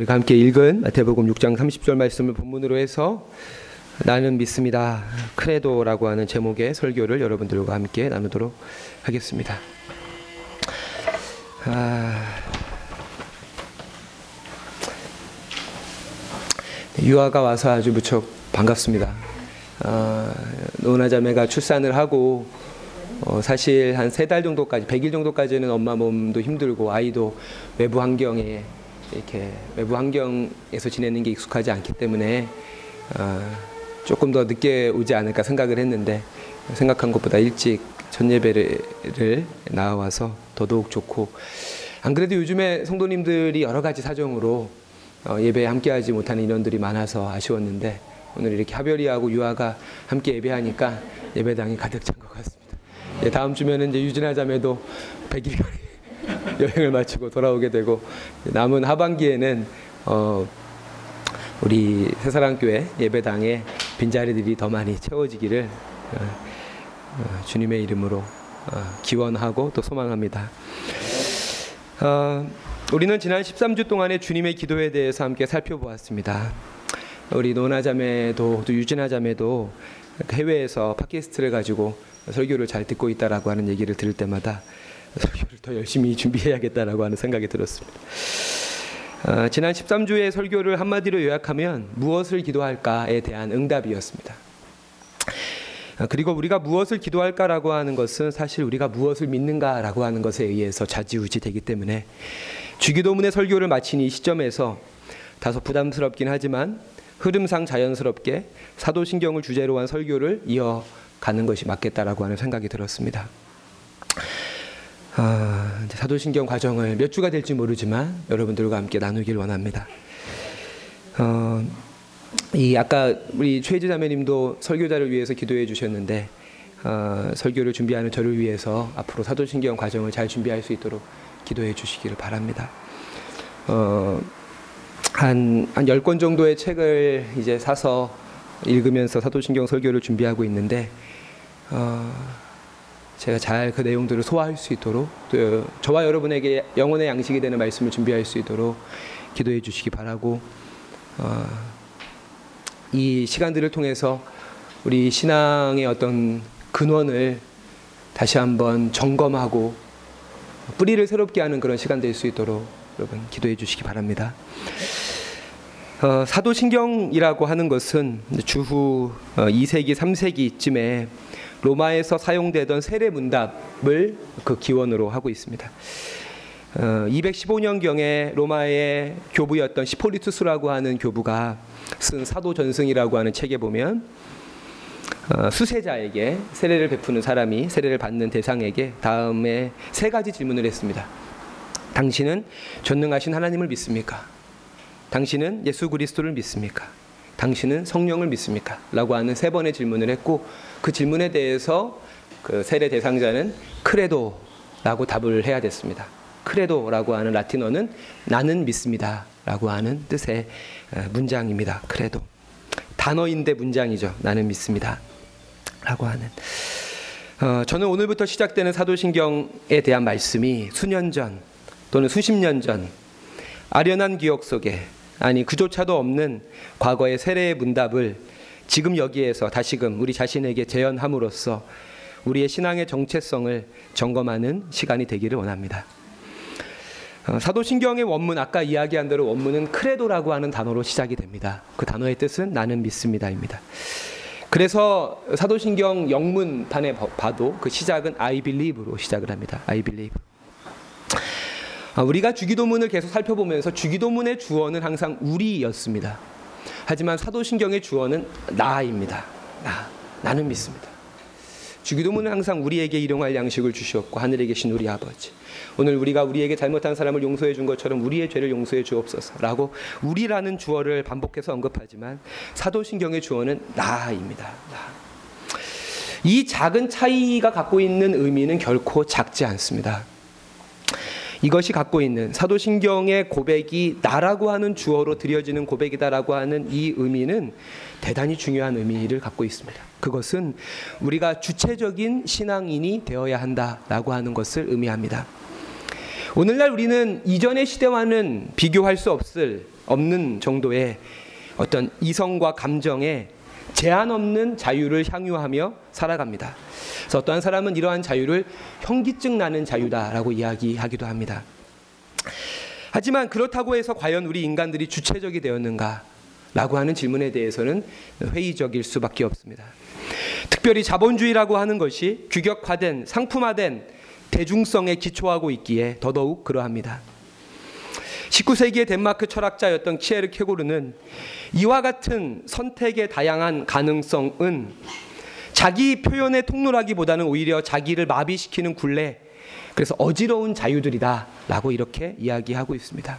우리가 함께 읽은 마태복음 6장 30절 말씀을 본문으로 해서 나는 믿습니다. 크레도라고 하는 제목의 설교를 여러분들과 함께 나누도록 하겠습니다. 아... 유아가 와서 아주 무척 반갑습니다. 아, 노나 자매가 출산을 하고 어, 사실 한 세 달 정도까지, 100일 정도까지는 엄마 몸도 힘들고 아이도 외부 환경에 이렇게 외부 환경에서 지내는 게 익숙하지 않기 때문에 어, 조금 더 늦게 오지 않을까 생각을 했는데 생각한 것보다 일찍 첫 예배를 나와서 더더욱 좋고 안 그래도 요즘에 성도님들이 여러 가지 사정으로 어, 예배에 함께하지 못하는 인원들이 많아서 아쉬웠는데 오늘 이렇게 하별이하고 유아가 함께 예배하니까 예배당이 가득 찬 것 같습니다. 예, 다음 주면은 이제 유진아 자매도 100일 여행을 마치고 돌아오게 되고 남은 하반기에는 어 우리 새사랑교회 예배당에 빈자리들이 더 많이 채워지기를 어, 어, 주님의 이름으로 어, 기원하고 또 소망합니다. 어, 우리는 지난 13주 동안의 주님의 기도에 대해서 함께 살펴보았습니다. 우리 노나 자매도 또 유진아 자매도 해외에서 팟캐스트를 가지고 설교를 잘 듣고 있다라고 하는 얘기를 들을 때마다 설교를 더 열심히 준비해야겠다라고 하는 생각이 들었습니다. 어, 지난 13주의 설교를 한마디로 요약하면 무엇을 기도할까에 대한 응답이었습니다. 어, 그리고 우리가 무엇을 기도할까라고 하는 것은 사실 우리가 무엇을 믿는가라고 하는 것에 의해서 좌지우지 되기 때문에 주기도문의 설교를 마친 이 시점에서 다소 부담스럽긴 하지만 흐름상 자연스럽게 사도신경을 주제로 한 설교를 이어가는 것이 맞겠다라고 하는 생각이 들었습니다. 아, 사도신경 과정을 몇 주가 될지 모르지만 여러분들과 함께 나누길 원합니다. 어, 이 아까 우리 최지 자매님도 설교자를 위해서 기도해 주셨는데 어, 설교를 준비하는 저를 위해서 앞으로 사도신경 과정을 잘 준비할 수 있도록 기도해 주시기를 바랍니다. 어, 한, 한 10권 정도의 책을 이제 사서 읽으면서 사도신경 설교를 준비하고 있는데, 어, 제가 잘 그 내용들을 소화할 수 있도록, 또 저와 여러분에게 영혼의 양식이 되는 말씀을 준비할 수 있도록 기도해 주시기 바라고, 어, 이 시간들을 통해서 우리 신앙의 어떤 근원을 다시 한번 점검하고 뿌리를 새롭게 하는 그런 시간 될 수 있도록 여러분 기도해 주시기 바랍니다. 어, 사도신경이라고 하는 것은 주후 어, 2세기, 3세기쯤에 로마에서 사용되던 세례 문답을 그 기원으로 하고 있습니다. 어, 215년경에 로마의 교부였던 시폴리투스라고 하는 교부가 쓴 사도전승이라고 하는 책에 보면 어, 수세자에게 세례를 베푸는 사람이 세례를 받는 대상에게 다음에 세 가지 질문을 했습니다. 당신은 전능하신 하나님을 믿습니까? 당신은 예수 그리스도를 믿습니까? 당신은 성령을 믿습니까? 라고 하는 세 번의 질문을 했고 그 질문에 대해서 그 세례 대상자는 크레도라고 답을 해야 됐습니다. 크레도라고 하는 라틴어는 나는 믿습니다. 라고 하는 뜻의 문장입니다. 크레도. 단어인데 문장이죠. 나는 믿습니다. 라고 하는. 어, 저는 오늘부터 시작되는 사도신경에 대한 말씀이 수년 전 또는 수십 년 전 아련한 기억 속에 아니 그조차도 없는 과거의 세례의 문답을 지금 여기에서 다시금 우리 자신에게 재현함으로써 우리의 신앙의 정체성을 점검하는 시간이 되기를 원합니다. 어, 사도신경의 원문 아까 이야기한 대로 원문은 크레도라고 하는 단어로 시작이 됩니다. 그 단어의 뜻은 나는 믿습니다입니다. 그래서 사도신경 영문판에 봐도 그 시작은 I believe로 시작을 합니다. I believe. 아, 우리가 주기도문을 계속 살펴보면서 주기도문의 주어는 항상 우리였습니다. 하지만 사도신경의 주어는 나입니다. 나, 나는 믿습니다. 주기도문은 항상 우리에게 일용할 양식을 주셨고 하늘에 계신 우리 아버지. 오늘 우리가 우리에게 잘못한 사람을 용서해 준 것처럼 우리의 죄를 용서해 주옵소서라고 우리라는 주어를 반복해서 언급하지만 사도신경의 주어는 나입니다. 나. 이 작은 차이가 갖고 있는 의미는 결코 작지 않습니다. 이것이 갖고 있는 사도신경의 고백이 나라고 하는 주어로 드려지는 고백이다라고 하는 이 의미는 대단히 중요한 의미를 갖고 있습니다. 그것은 우리가 주체적인 신앙인이 되어야 한다라고 하는 것을 의미합니다. 오늘날 우리는 이전의 시대와는 비교할 수 없을 없는 정도의 어떤 이성과 감정에 제한 없는 자유를 향유하며 살아갑니다. 그래서 어떠한 사람은 이러한 자유를 현기증 나는 자유다라고 이야기하기도 합니다. 하지만 그렇다고 해서 과연 우리 인간들이 주체적이 되었는가? 라고 하는 질문에 대해서는 회의적일 수밖에 없습니다. 특별히 자본주의라고 하는 것이 규격화된 상품화된 대중성에 기초하고 있기에 더더욱 그러합니다. 19세기의 덴마크 철학자였던 키에르 케고르는 이와 같은 선택의 다양한 가능성은 자기 표현의 통로라기보다는 오히려 자기를 마비시키는 굴레, 그래서 어지러운 자유들이다라고 이렇게 이야기하고 있습니다.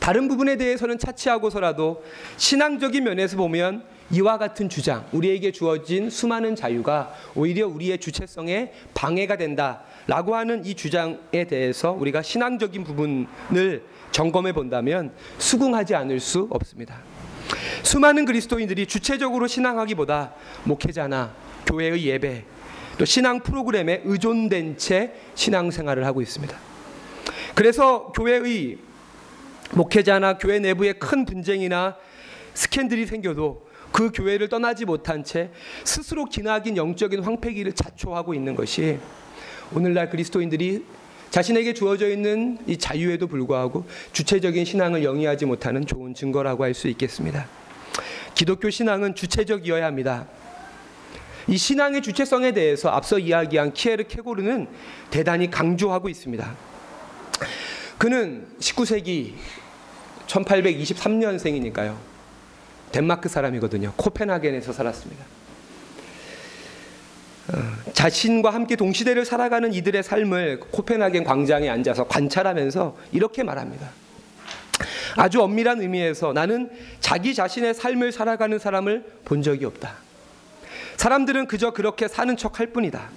다른 부분에 대해서는 차치하고서라도 신앙적인 면에서 보면 이와 같은 주장, 우리에게 주어진 수많은 자유가 오히려 우리의 주체성에 방해가 된다 라고 하는 이 주장에 대해서 우리가 신앙적인 부분을 점검해 본다면 수긍하지 않을 수 없습니다. 수많은 그리스도인들이 주체적으로 신앙하기보다 목회자나 교회의 예배, 또 신앙 프로그램에 의존된 채 신앙생활을 하고 있습니다. 그래서 교회의 목회자나 교회 내부에 큰 분쟁이나 스캔들이 생겨도 그 교회를 떠나지 못한 채 스스로 기나긴 영적인 황폐기를 자초하고 있는 것이 오늘날 그리스도인들이 자신에게 주어져 있는 이 자유에도 불구하고 주체적인 신앙을 영위하지 못하는 좋은 증거라고 할 수 있겠습니다. 기독교 신앙은 주체적이어야 합니다. 이 신앙의 주체성에 대해서 앞서 이야기한 키에르 케고르는 대단히 강조하고 있습니다. 그는 19세기 1823년생이니까요. 덴마크 사람이거든요. 코펜하겐에서 살았습니다. 어, 자신과 함께 동시대를 살아가는 이들의 삶을 코펜하겐 광장에 앉아서 관찰하면서 이렇게 말합니다. 아주 엄밀한 의미에서 나는 자기 자신의 삶을 살아가는 사람을 본 적이 없다. 사람들은 그저 그렇게 사는 척 할 뿐이다.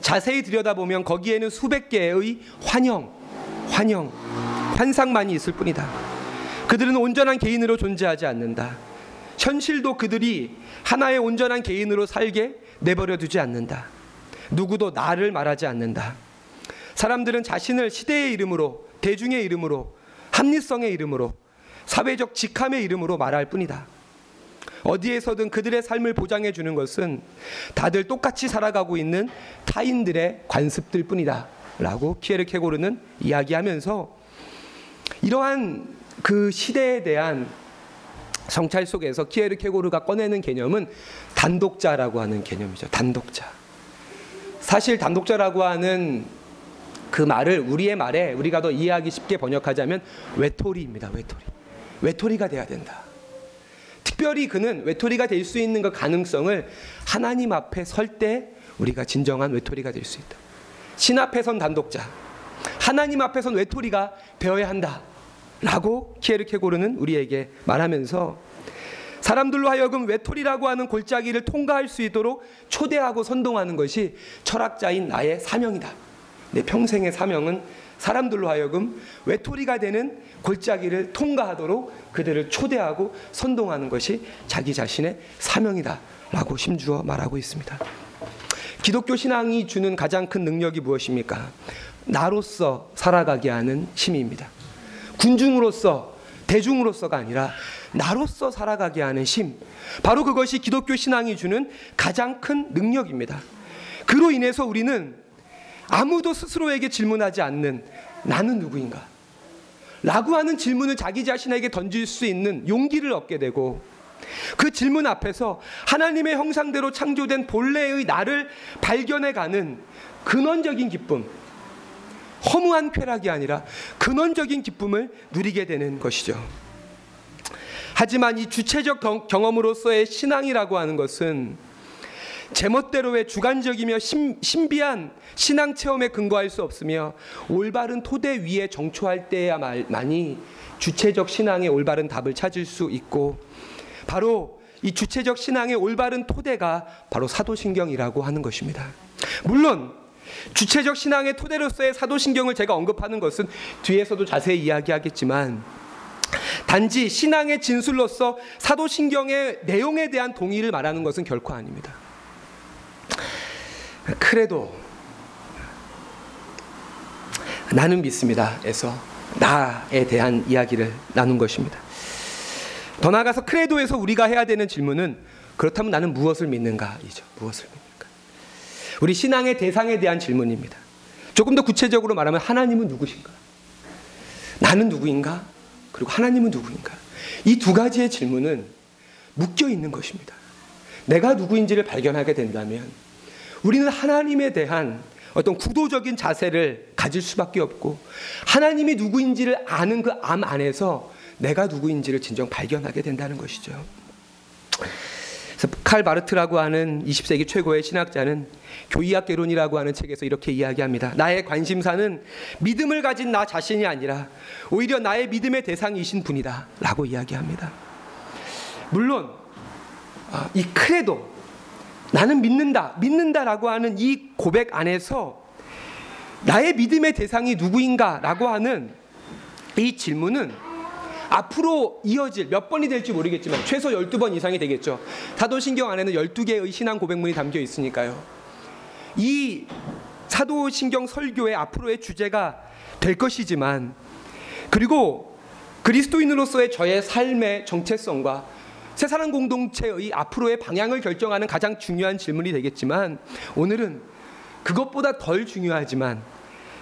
자세히 들여다보면 거기에는 수백 개의 환영, 환영, 환상만이 있을 뿐이다. 그들은 온전한 개인으로 존재하지 않는다. 현실도 그들이 하나의 온전한 개인으로 살게 내버려 두지 않는다. 누구도 나를 말하지 않는다. 사람들은 자신을 시대의 이름으로, 대중의 이름으로, 합리성의 이름으로, 사회적 직함의 이름으로 말할 뿐이다. 어디에서든 그들의 삶을 보장해 주는 것은 다들 똑같이 살아가고 있는 타인들의 관습들 뿐이다. 라고 키에르 케고르는 이야기하면서 이러한 그 시대에 대한 성찰 속에서 키에르 케고르가 꺼내는 개념은 단독자라고 하는 개념이죠. 단독자. 사실 단독자라고 하는 그 말을 우리의 말에 우리가 더 이해하기 쉽게 번역하자면 외톨이입니다. 외톨이. 외톨이가 돼야 된다. 특별히 그는 외톨이가 될 수 있는 그 가능성을 하나님 앞에 설 때 우리가 진정한 외톨이가 될 수 있다. 신 앞에선 단독자, 하나님 앞에선 외톨이가 되어야 한다. 라고 키에르 케고르는 우리에게 말하면서 사람들로 하여금 외톨이라고 하는 골짜기를 통과할 수 있도록 초대하고 선동하는 것이 철학자인 나의 사명이다. 내 평생의 사명은 사람들로 하여금 외톨이가 되는 골짜기를 통과하도록 그들을 초대하고 선동하는 것이 자기 자신의 사명이다. 라고 심주어 말하고 있습니다. 기독교 신앙이 주는 가장 큰 능력이 무엇입니까? 나로서 살아가게 하는 힘입니다. 군중으로서 대중으로서가 아니라 나로서 살아가게 하는 힘. 바로 그것이 기독교 신앙이 주는 가장 큰 능력입니다. 그로 인해서 우리는 아무도 스스로에게 질문하지 않는 나는 누구인가? 라고 하는 질문을 자기 자신에게 던질 수 있는 용기를 얻게 되고 그 질문 앞에서 하나님의 형상대로 창조된 본래의 나를 발견해 가는 근원적인 기쁨, 허무한 쾌락이 아니라 근원적인 기쁨을 누리게 되는 것이죠. 하지만 이 주체적 경험으로서의 신앙이라고 하는 것은 제멋대로의 주관적이며 신, 신비한 신앙 체험에 근거할 수 없으며 올바른 토대 위에 정초할 때야만이 주체적 신앙의 올바른 답을 찾을 수 있고 바로 이 주체적 신앙의 올바른 토대가 바로 사도신경이라고 하는 것입니다. 물론 주체적 신앙의 토대로서의 사도신경을 제가 언급하는 것은 뒤에서도 자세히 이야기하겠지만 단지 신앙의 진술로서 사도신경의 내용에 대한 동의를 말하는 것은 결코 아닙니다. 그래도 나는 믿습니다에서 나에 대한 이야기를 나눈 것입니다. 더 나아가서 크레도에서 우리가 해야 되는 질문은 그렇다면 나는 무엇을 믿는가이죠. 무엇을 믿는가? 우리 신앙의 대상에 대한 질문입니다. 조금 더 구체적으로 말하면 하나님은 누구신가? 나는 누구인가? 그리고 하나님은 누구인가? 이 두 가지의 질문은 묶여 있는 것입니다. 내가 누구인지를 발견하게 된다면 우리는 하나님에 대한 어떤 구도적인 자세를 가질 수밖에 없고 하나님이 누구인지를 아는 그 암 안에서 내가 누구인지를 진정 발견하게 된다는 것이죠. 칼 바르트라고 하는 20세기 최고의 신학자는 교의학 개론이라고 하는 책에서 이렇게 이야기합니다. 나의 관심사는 믿음을 가진 나 자신이 아니라 오히려 나의 믿음의 대상이신 분이다 라고 이야기합니다. 물론 아, 이 크레도 나는 믿는다, 믿는다라고 하는 이 고백 안에서 나의 믿음의 대상이 누구인가라고 하는 이 질문은 앞으로 이어질 몇 번이 될지 모르겠지만 최소 12번 이상이 되겠죠. 사도신경 안에는 12개의 신앙 고백문이 담겨 있으니까요. 이 사도신경 설교의 앞으로의 주제가 될 것이지만 그리고 그리스도인으로서의 저의 삶의 정체성과 새사랑 공동체의 앞으로의 방향을 결정하는 가장 중요한 질문이 되겠지만 오늘은 그것보다 덜 중요하지만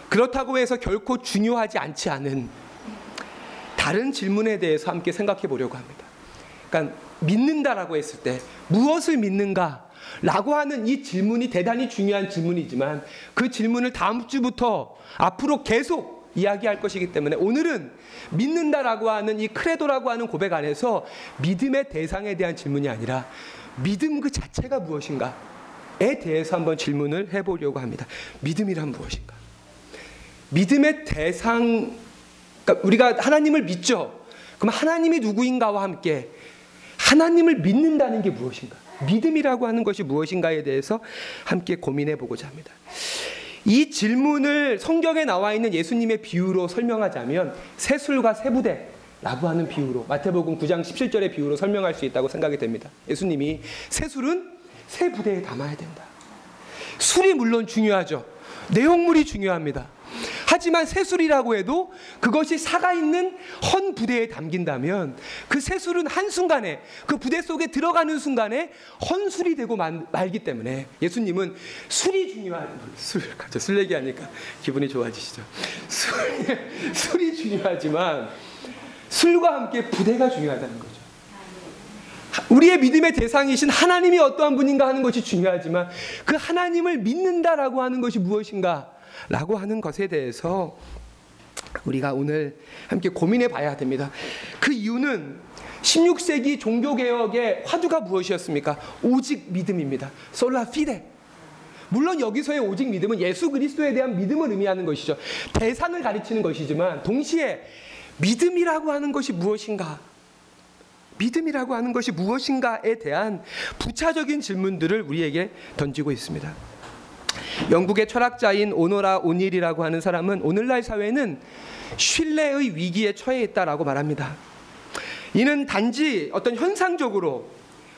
그렇다고 해서 결코 중요하지 않지 않은 다른 질문에 대해서 함께 생각해 보려고 합니다. 그러니까 믿는다라고 했을 때 무엇을 믿는가? 라고 하는 이 질문이 대단히 중요한 질문이지만 그 질문을 다음 주부터 앞으로 계속 이야기할 것이기 때문에 오늘은 믿는다라고 하는 이 크레도라고 하는 고백 안에서 믿음의 대상에 대한 질문이 아니라 믿음 그 자체가 무엇인가에 대해서 한번 질문을 해보려고 합니다. 믿음이란 무엇인가? 믿음의 대상, 그러니까 우리가 하나님을 믿죠. 그럼 하나님이 누구인가와 함께 하나님을 믿는다는 게 무엇인가? 믿음이라고 하는 것이 무엇인가에 대해서 함께 고민해 보고자 합니다. 이 질문을 성경에 나와 있는 예수님의 비유로 설명하자면 새술과 새부대 라고 하는 비유로 마태복음 9장 17절의 비유로 설명할 수 있다고 생각이 됩니다. 예수님이 새술은 새 부대에 담아야 된다. 술이 물론 중요하죠. 내용물이 중요합니다. 하지만 새술이라고 해도 그것이 사가 있는 헌 부대에 담긴다면 그 새술은 한순간에 그 부대 속에 들어가는 순간에 헌술이 되고 말 기 때문에 예수님은 술이 중요한 술 가져 술 얘기하니까 기분이 좋아지시죠. 술, 술이 중요하지만 술과 함께 부대가 중요하다는 거죠. 우리의 믿음의 대상이신 하나님이 어떠한 분인가 하는 것이 중요하지만 그 하나님을 믿는다라고 하는 것이 무엇인가 라고 하는 것에 대해서 우리가 오늘 함께 고민해 봐야 됩니다. 그 이유는 16세기 종교개혁의 화두가 무엇이었습니까? 오직 믿음입니다. 솔라 피데. 물론 여기서의 오직 믿음은 예수 그리스도에 대한 믿음을 의미하는 것이죠. 대상을 가리치는 것이지만 동시에 믿음이라고 하는 것이 무엇인가? 믿음이라고 하는 것이 무엇인가에 대한 부차적인 질문들을 우리에게 던지고 있습니다. 영국의 철학자인 오노라 오닐이라고 하는 사람은 오늘날 사회는 신뢰의 위기에 처해 있다라고 말합니다. 이는 단지 어떤 현상적으로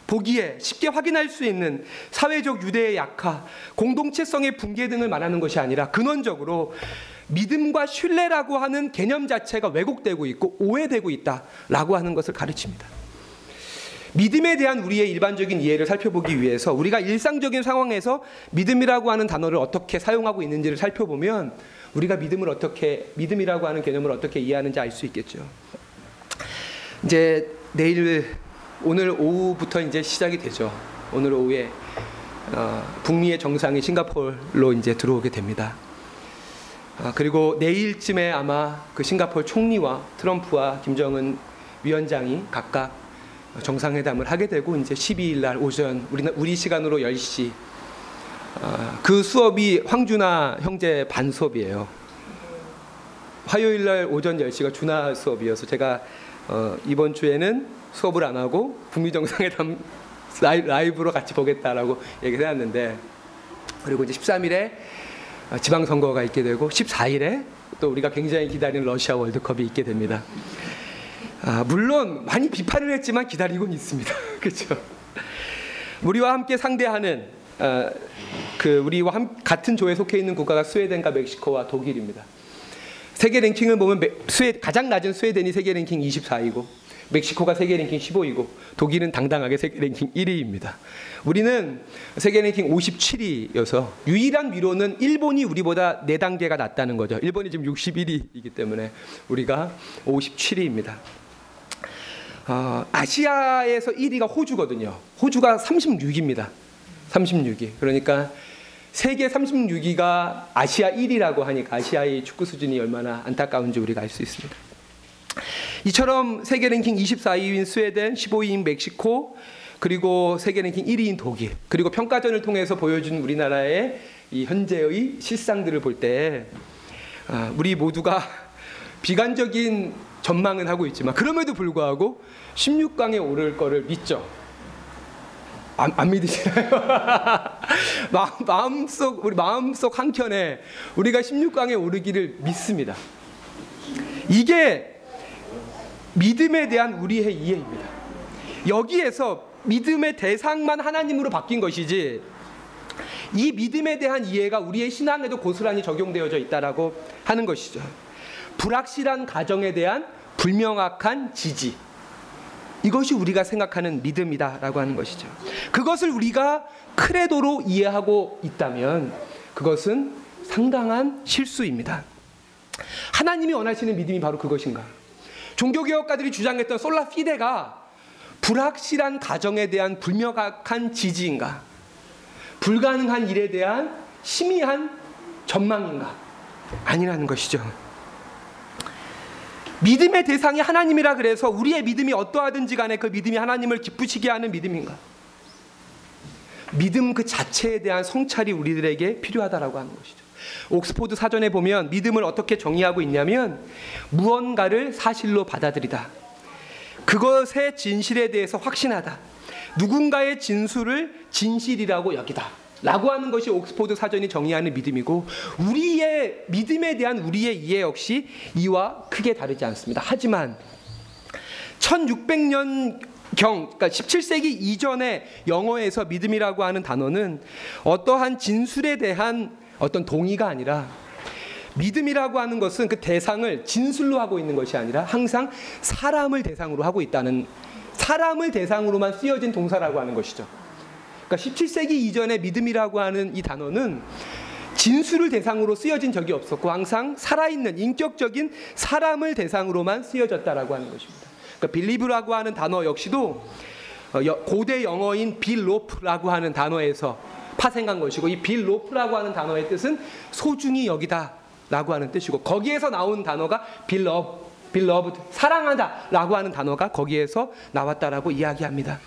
보기에 쉽게 확인할 수 있는 사회적 유대의 약화, 공동체성의 붕괴 등을 말하는 것이 아니라 근원적으로 믿음과 신뢰라고 하는 개념 자체가 왜곡되고 있고 오해되고 있다라고 하는 것을 가르칩니다. 믿음에 대한 우리의 일반적인 이해를 살펴보기 위해서 우리가 일상적인 상황에서 믿음이라고 하는 단어를 어떻게 사용하고 있는지를 살펴보면 우리가 믿음을 어떻게 믿음이라고 하는 개념을 어떻게 이해하는지 알 수 있겠죠. 이제 내일 오늘 오후부터 이제 시작이 되죠. 오늘 오후에 어, 북미의 정상이 싱가포르로 이제 들어오게 됩니다. 아, 그리고 내일쯤에 아마 그 싱가포르 총리와 트럼프와 김정은 위원장이 각각 정상회담을 하게 되고 이제 12일 날 오전 우리 우리 시간으로 10시 어, 그 수업이 황준하 형제 반 수업이에요. 화요일 날 오전 10시가 준하 수업이어서 제가 어, 이번 주에는 수업을 안 하고 북미 정상회담 라이 브로 같이 보겠다라고 얘기를 해놨는데 그리고 이제 13일에 어, 지방선거가 있게 되고 14일에 또 우리가 굉장히 기다리는 러시아 월드컵이 있게 됩니다. 아, 물론 많이 비판을 했지만 기다리고는 있습니다. 그렇죠? 우리와 함께 상대하는 어, 그 우리와 함, 같은 조에 속해 있는 국가가 스웨덴과 멕시코와 독일입니다. 세계 랭킹을 보면 메- 스웨 가장 낮은 스웨덴이 세계 랭킹 24위고 멕시코가 세계 랭킹 15위고 독일은 당당하게 세계 랭킹 1위입니다. 우리는 세계 랭킹 57위여서 유일한 위로는 일본이 우리보다 4단계가 낮다는 거죠. 일본이 지금 61위이기 때문에 우리가 57위입니다. 어, 아시아에서 1위가 호주거든요. 호주가 36위입니다. 36위. 그러니까 세계 36위가 아시아 1위라고 하니까 아시아의 축구 수준이 얼마나 안타까운지 우리가 알 수 있습니다. 이처럼 세계 랭킹 24위인 스웨덴, 15위인 멕시코, 그리고 세계 랭킹 1위인 독일, 그리고 평가전을 통해서 보여준 우리나라의 이 현재의 실상들을 볼때 아, 우리 모두가 비관적인 전망은 하고 있지만 그럼에도 불구하고 16강에 오를 거를 믿죠. 안, 안 믿으시나요? 마음, 마음 속 우리 마음속 한 켠에 우리가 16강에 오르기를 믿습니다. 이게 믿음에 대한 우리의 이해입니다. 여기에서 믿음의 대상만 하나님으로 바뀐 것이지 이 믿음에 대한 이해가 우리의 신앙에도 고스란히 적용되어져 있다라고 하는 것이죠. 불확실한 가정에 대한 불명확한 지지. 이것이 우리가 생각하는 믿음이다라고 하는 것이죠. 그것을 우리가 크레도로 이해하고 있다면 그것은 상당한 실수입니다. 하나님이 원하시는 믿음이 바로 그것인가? 종교개혁가들이 주장했던 솔라 피데가 불확실한 가정에 대한 불명확한 지지인가? 불가능한 일에 대한 희미한 전망인가? 아니라는 것이죠. 믿음의 대상이 하나님이라 그래서 우리의 믿음이 어떠하든지 간에 그 믿음이 하나님을 기쁘시게 하는 믿음인가? 믿음 그 자체에 대한 성찰이 우리들에게 필요하다라고 하는 것이죠. 옥스포드 사전에 보면 믿음을 어떻게 정의하고 있냐면 무언가를 사실로 받아들이다. 그것의 진실에 대해서 확신하다. 누군가의 진술을 진실이라고 여기다. 라고 하는 것이 옥스포드 사전이 정의하는 믿음이고 우리의 믿음에 대한 우리의 이해 역시 이와 크게 다르지 않습니다. 하지만 1600년 경, 그러니까 17세기 이전의 영어에서 믿음이라고 하는 단어는 어떠한 진술에 대한 어떤 동의가 아니라 믿음이라고 하는 것은 그 대상을 진술로 하고 있는 것이 아니라 항상 사람을 대상으로 하고 있다는 사람을 대상으로만 쓰여진 동사라고 하는 것이죠. 그러니까 17세기 이전에 믿음이라고 하는 이 단어는 진술을 대상으로 쓰여진 적이 없었고 항상 살아있는 인격적인 사람을 대상으로만 쓰여졌다라고 하는 것입니다. 그러니까 believe라고 하는 단어 역시도 어, 여- 고대 영어인 be loef라고 하는 단어에서 파생한 것이고 이 be loef라고 하는 단어의 뜻은 소중히 여기다라고 하는 뜻이고 거기에서 나온 단어가 belove belove 사랑하다라고 하는 단어가 거기에서 나왔다라고 이야기합니다.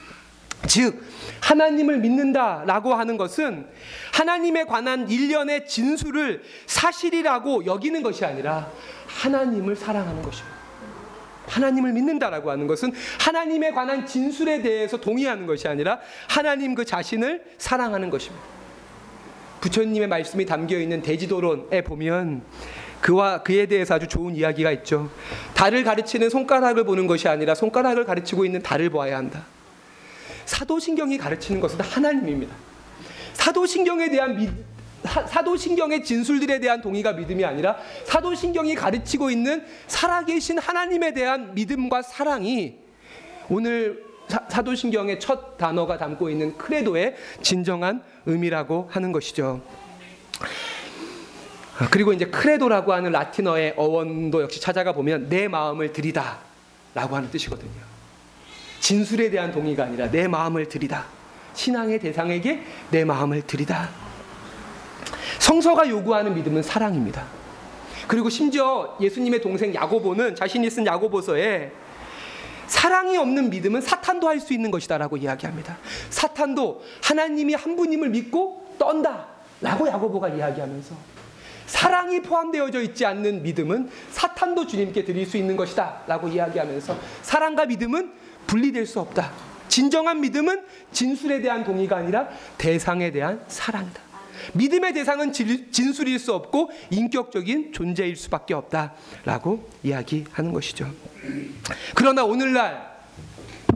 즉 하나님을 믿는다라고 하는 것은 하나님에 관한 일련의 진술을 사실이라고 여기는 것이 아니라 하나님을 사랑하는 것입니다. 하나님을 믿는다라고 하는 것은 하나님에 관한 진술에 대해서 동의하는 것이 아니라 하나님 그 자신을 사랑하는 것입니다. 부처님의 말씀이 담겨 있는 대지도론에 보면 그와 그에 대해서 아주 좋은 이야기가 있죠. 달을 가르치는 손가락을 보는 것이 아니라 손가락을 가르치고 있는 달을 보아야 한다. 사도신경이 가르치는 것은 하나님입니다. 사도신경에 대한 믿, 사- 사도신경의 진술들에 대한 동의가 믿음이 아니라 사도신경이 가르치고 있는 살아계신 하나님에 대한 믿음과 사랑이 오늘 사, 사도신경의 첫 단어가 담고 있는 크레도의 진정한 의미라고 하는 것이죠. 아, 그리고 이제 크레도라고 하는 라틴어의 어원도 역시 찾아가 보면 내 마음을 드리다라고 하는 뜻이거든요. 진술에 대한 동의가 아니라 내 마음을 드리다. 신앙의 대상에게 내 마음을 드리다. 성서가 요구하는 믿음은 사랑입니다. 그리고 심지어 예수님의 동생 야고보는 자신이 쓴 야고보서에 사랑이 없는 믿음은 사탄도 할 수 있는 것이다라고 이야기합니다. 사탄도 하나님이 한 분임을 믿고 떤다라고 야고보가 이야기하면서 사랑이 포함되어져 있지 않는 믿음은 사탄도 주님께 드릴 수 있는 것이다 라고 이야기하면서 사랑과 믿음은 분리될 수 없다. 진정한 믿음은 진술에 대한 동의가 아니라 대상에 대한 사랑이다. 믿음의 대상은 질- 진술일 수 없고 인격적인 존재일 수밖에 없다라고 이야기하는 것이죠. 그러나 오늘날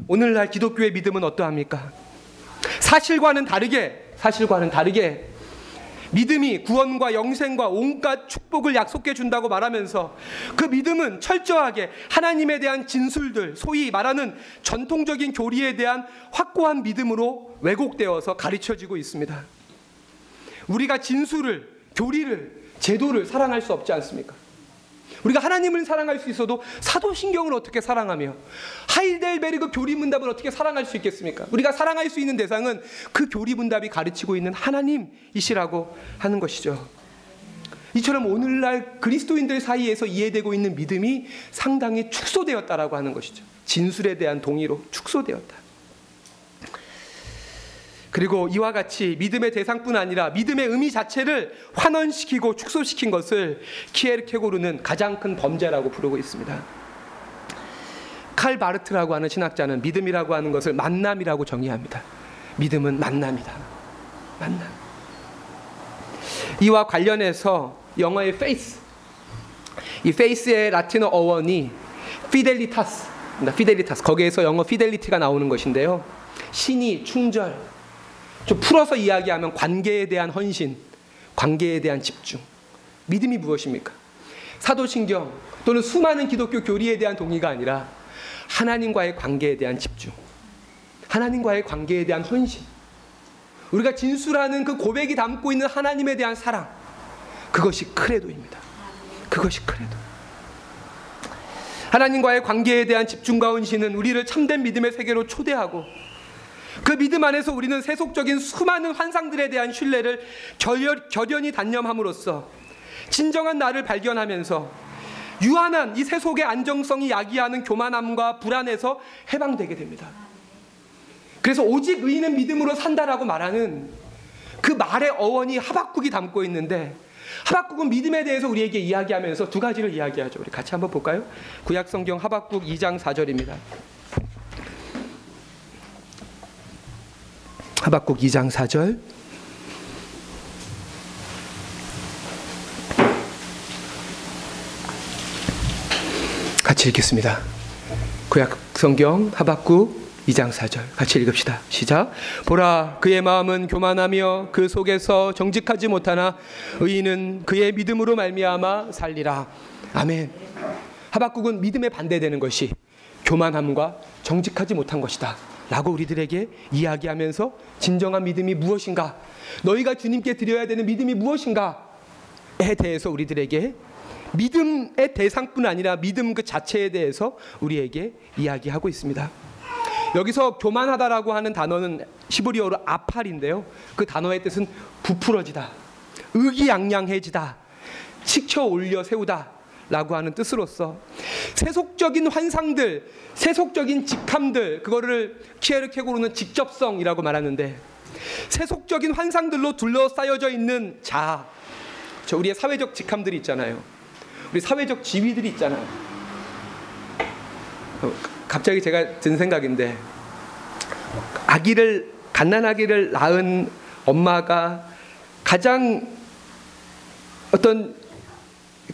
오늘날 기독교의 믿음은 어떠합니까? 사실과는 다르게 사실과는 다르게 믿음이 구원과 영생과 온갖 축복을 약속해 준다고 말하면서 그 믿음은 철저하게 하나님에 대한 진술들, 소위 말하는 전통적인 교리에 대한 확고한 믿음으로 왜곡되어서 가르쳐지고 있습니다. 우리가 진술을, 교리를, 제도를 사랑할 수 없지 않습니까? 우리가 하나님을 사랑할 수 있어도 사도신경을 어떻게 사랑하며 하이델베르그 교리문답을 어떻게 사랑할 수 있겠습니까? 우리가 사랑할 수 있는 대상은 그 교리문답이 가르치고 있는 하나님이시라고 하는 것이죠. 이처럼 오늘날 그리스도인들 사이에서 이해되고 있는 믿음이 상당히 축소되었다라고 하는 것이죠. 진술에 대한 동의로 축소되었다. 그리고 이와 같이 믿음의 대상뿐 아니라 믿음의 의미 자체를 환원시키고 축소시킨 것을 키에르케고르는 가장 큰 범죄라고 부르고 있습니다. 칼 바르트라고 하는 신학자는 믿음이라고 하는 것을 만남이라고 정의합니다. 믿음은 만남이다. 만남. 이와 관련해서 영어의 face, 이 face의 라틴어 어원이 fidelita스, fidelita스. 거기에서 영어 fidelity가 나오는 것인데요. 신이 충절, 좀 풀어서 이야기하면 관계에 대한 헌신, 관계에 대한 집중. 믿음이 무엇입니까? 사도신경 또는 수많은 기독교 교리에 대한 동의가 아니라 하나님과의 관계에 대한 집중. 하나님과의 관계에 대한 헌신. 우리가 진술하는 그 고백이 담고 있는 하나님에 대한 사랑. 그것이 크레도입니다. 그것이 크레도. 하나님과의 관계에 대한 집중과 헌신은 우리를 참된 믿음의 세계로 초대하고 그 믿음 안에서 우리는 세속적인 수많은 환상들에 대한 신뢰를 결연 히 단념함으로써 진정한 나를 발견하면서 유한한 이 세속의 안정성이 야기하는 교만함과 불안에서 해방되게 됩니다. 그래서 오직 의인은 믿음으로 산다라고 말하는 그 말의 어원이 하박국이 담고 있는데 하박국은 믿음에 대해서 우리에게 이야기하면서 두 가지를 이야기하죠. 우리 같이 한번 볼까요? 구약 성경 하박국 2장 4절입니다. 하박국 2장 4절 같이 읽겠습니다. 구약 성경 하박국 2장 4절 같이 읽읍시다. 시작. 보라 그의 마음은 교만하며 그 속에서 정직하지 못하나 의인은 그의 믿음으로 말미암아 살리라. 아멘. 하박국은 믿음에 반대되는 것이 교만함과 정직하지 못한 것이다. 라고 우리들에게 이야기하면서 진정한 믿음이 무엇인가? 너희가 주님께 드려야 되는 믿음이 무엇인가?에 대해서 우리들에게 믿음의 대상뿐 아니라 믿음 그 자체에 대해서 우리에게 이야기하고 있습니다. 여기서 교만하다라고 하는 단어는 시브리어로 아팔인데요. 그 단어의 뜻은 부풀어지다, 의기양양해지다, 치켜 올려 세우다, 라고 하는 뜻으로서 세속적인 환상들, 세속적인 직함들, 그거를 키에르케고르는 직접성이라고 말하는데 세속적인 환상들로 둘러싸여져 있는 자, 저 우리의 사회적 직함들이 있잖아요. 우리 사회적 지위들이 있잖아요. 어, 갑자기 제가 든 생각인데 아기를 갓난아기를 낳은 엄마가 가장 어떤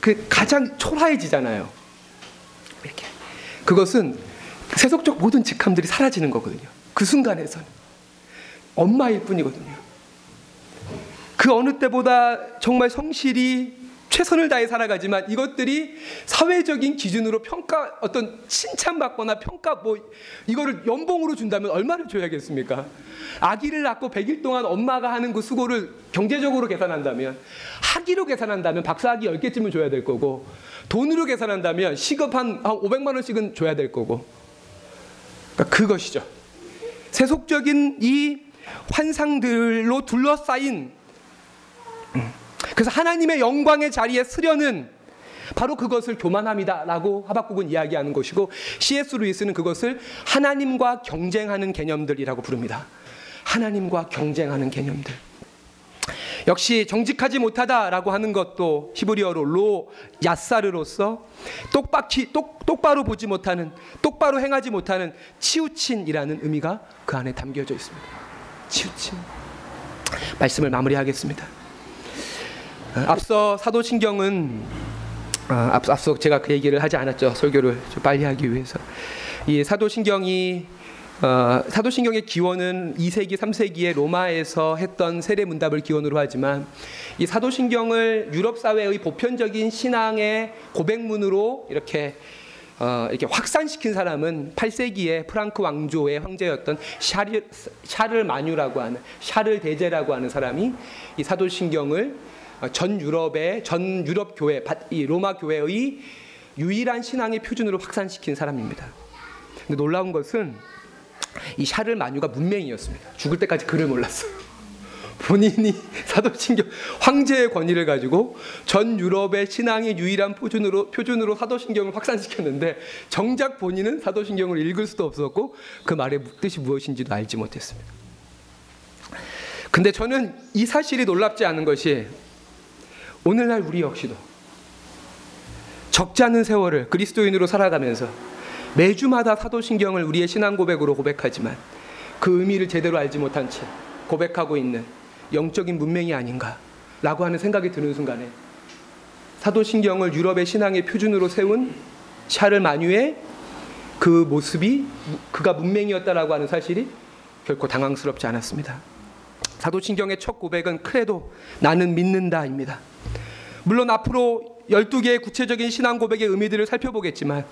그 가장 초라해지잖아요. 이렇게. 그것은 세속적 모든 직함들이 사라지는 거거든요. 그 순간에서는 엄마일 뿐이거든요. 그 어느 때보다 정말 성실히 최선을 다해 살아가지만 이것들이 사회적인 기준으로 평가 어떤 칭찬받거나 평가 뭐 이거를 연봉으로 준다면 얼마를 줘야겠습니까? 아기를 낳고 100일 동안 엄마가 하는 그 수고를 경제적으로 계산한다면 학위로 계산한다면 박사학위 10개쯤은 줘야 될 거고 돈으로 계산한다면 시급 한 500만 원씩은 줘야 될 거고 그러니까 그것이죠. 세속적인 이 환상들로 둘러싸인 음. 그래서 하나님의 영광의 자리에 쓰려는 바로 그것을 교만함이다라고 하박국은 이야기하는 것이고 C.S. 루이스는 그것을 하나님과 경쟁하는 개념들이라고 부릅니다. 하나님과 경쟁하는 개념들. 역시 정직하지 못하다라고 하는 것도 히브리어로 로 야사르로서 똑바퀴 똑, 똑바로 보지 못하는 똑바로 행하지 못하는 치우친이라는 의미가 그 안에 담겨져 있습니다. 치우친. 말씀을 마무리하겠습니다. 앞서 사도신경은 아, 앞, 앞서 제가 그 얘기를 하지 않았죠. 설교를 좀 빨리 하기 위해서. 이 사도신경이 어, 사도신경의 기원은 2세기, 3세기에 로마에서 했던 세례 문답을 기원으로 하지만 이 사도신경을 유럽 사회의 보편적인 신앙의 고백문으로 이렇게 어, 이렇게 확산시킨 사람은 8세기에 프랑크 왕조의 황제였던 샤르, 샤를 마뉴라고 하는 샤를 대제라고 하는 사람이 이 사도신경을 어, 전 유럽의 전 유럽 교회 이 로마 교회의 유일한 신앙의 표준으로 확산시킨 사람입니다. 근데 놀라운 것은 이 샤를 마뉴가 문맹이었습니다. 죽을 때까지 글을 몰랐어요. 본인이 사도신경 황제의 권위를 가지고 전 유럽의 신앙의 유일한 표준으로 표준으로 사도신경을 확산시켰는데 정작 본인은 사도신경을 읽을 수도 없었고 그 말의 뜻이 무엇인지도 알지 못했습니다. 근데 저는 이 사실이 놀랍지 않은 것이 오늘날 우리 역시도 적지 않은 세월을 그리스도인으로 살아가면서 매주마다 사도신경을 우리의 신앙 고백으로 고백하지만 그 의미를 제대로 알지 못한 채 고백하고 있는 영적인 문맹이 아닌가라고 하는 생각이 드는 순간에 사도신경을 유럽의 신앙의 표준으로 세운 샤를 마뉴의 그 모습이 그가 문맹이었다라고 하는 사실이 결코 당황스럽지 않았습니다. 사도신경의 첫 고백은 크레도 나는 믿는다입니다. 물론 앞으로 12개의 구체적인 신앙 고백의 의미들을 살펴보겠지만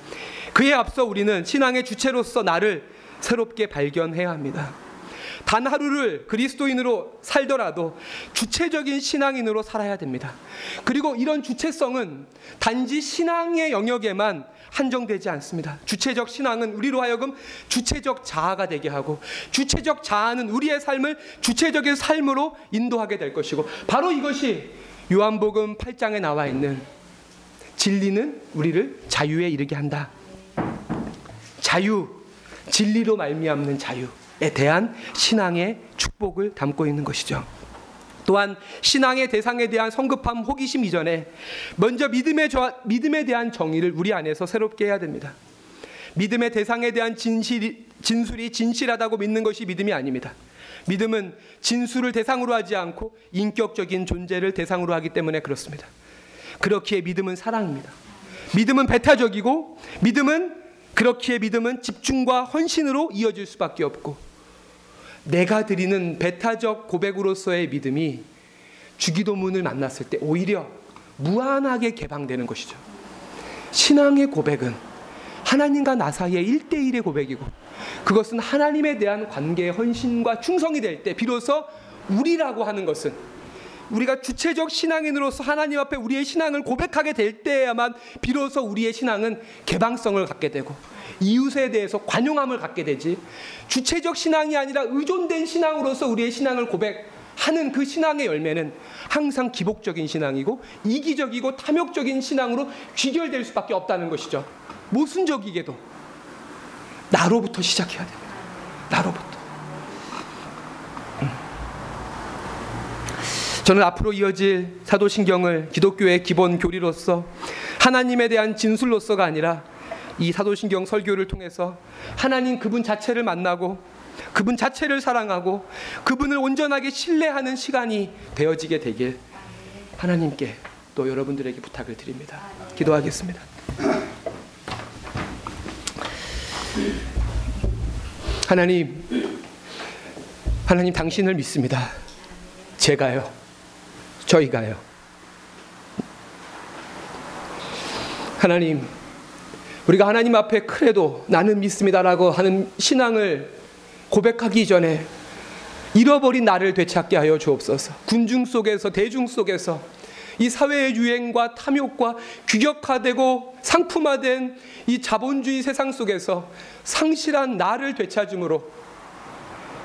그에 앞서 우리는 신앙의 주체로서 나를 새롭게 발견해야 합니다. 단 하루를 그리스도인으로 살더라도 주체적인 신앙인으로 살아야 됩니다. 그리고 이런 주체성은 단지 신앙의 영역에만 한정되지 않습니다. 주체적 신앙은 우리로 하여금 주체적 자아가 되게 하고 주체적 자아는 우리의 삶을 주체적인 삶으로 인도하게 될 것이고 바로 이것이 요한복음 8장에 나와 있는 진리는 우리를 자유에 이르게 한다. 자유, 진리로 말미암는 자유에 대한 신앙의 축복을 담고 있는 것이죠. 또한 신앙의 대상에 대한 성급함, 호기심 이전에 먼저 믿음의 저, 믿음에 대한 정의를 우리 안에서 새롭게 해야 됩니다. 믿음의 대상에 대한 진실이, 진술이 진실하다고 믿는 것이 믿음이 아닙니다. 믿음은 진술을 대상으로 하지 않고 인격적인 존재를 대상으로 하기 때문에 그렇습니다. 그렇기에 믿음은 사랑입니다. 믿음은 배타적이고 믿음은 그렇기에 믿음은 집중과 헌신으로 이어질 수밖에 없고 내가 드리는 배타적 고백으로서의 믿음이 주기도문을 만났을 때 오히려 무한하게 개방되는 것이죠. 신앙의 고백은 하나님과 나 사이의 일대일의 고백이고 그것은 하나님에 대한 관계의 헌신과 충성이 될 때 비로소 우리라고 하는 것은 우리가 주체적 신앙인으로서 하나님 앞에 우리의 신앙을 고백하게 될 때야만 비로소 우리의 신앙은 개방성을 갖게 되고 이웃에 대해서 관용함을 갖게 되지 주체적 신앙이 아니라 의존된 신앙으로서 우리의 신앙을 고백하는 그 신앙의 열매는 항상 기복적인 신앙이고 이기적이고 탐욕적인 신앙으로 귀결될 수밖에 없다는 것이죠. 모순적이게도 나로부터 시작해야 됩니다. 나로부터. 저는 앞으로 이어질 사도신경을 기독교의 기본 교리로서 하나님에 대한 진술로서가 아니라 이 사도신경 설교를 통해서 하나님 그분 자체를 만나고 그분 자체를 사랑하고 그분을 온전하게 신뢰하는 시간이 되어지게 되길 하나님께 또 여러분들에게 부탁을 드립니다. 기도하겠습니다. 하나님, 하나님 당신을 믿습니다. 제가요. 저희가요. 하나님, 우리가 하나님 앞에 그래도 나는 믿습니다라고 하는 신앙을 고백하기 전에 잃어버린 나를 되찾게 하여 주옵소서. 군중 속에서 대중 속에서 이 사회의 유행과 탐욕과 규격화되고 상품화된 이 자본주의 세상 속에서 상실한 나를 되찾음으로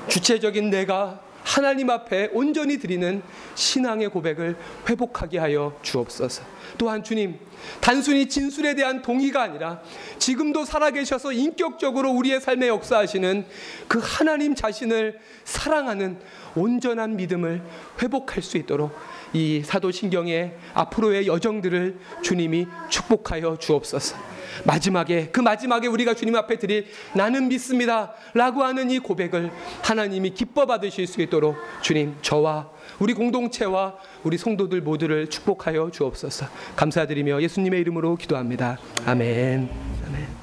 주체적인 내가 하나님 앞에 온전히 드리는 신앙의 고백을 회복하게 하여 주옵소서. 또한 주님, 단순히 진술에 대한 동의가 아니라 지금도 살아계셔서 인격적으로 우리의 삶에 역사하시는 그 하나님 자신을 사랑하는 온전한 믿음을 회복할 수 있도록 이 사도신경의 앞으로의 여정들을 주님이 축복하여 주옵소서. 마지막에 그 마지막에 우리가 주님 앞에 드릴 나는 믿습니다라고 하는 이 고백을 하나님이 기뻐 받으실 수 있도록 주님 저와 우리 공동체와 우리 성도들 모두를 축복하여 주옵소서. 감사드리며 예수님의 이름으로 기도합니다. 아멘. 아멘.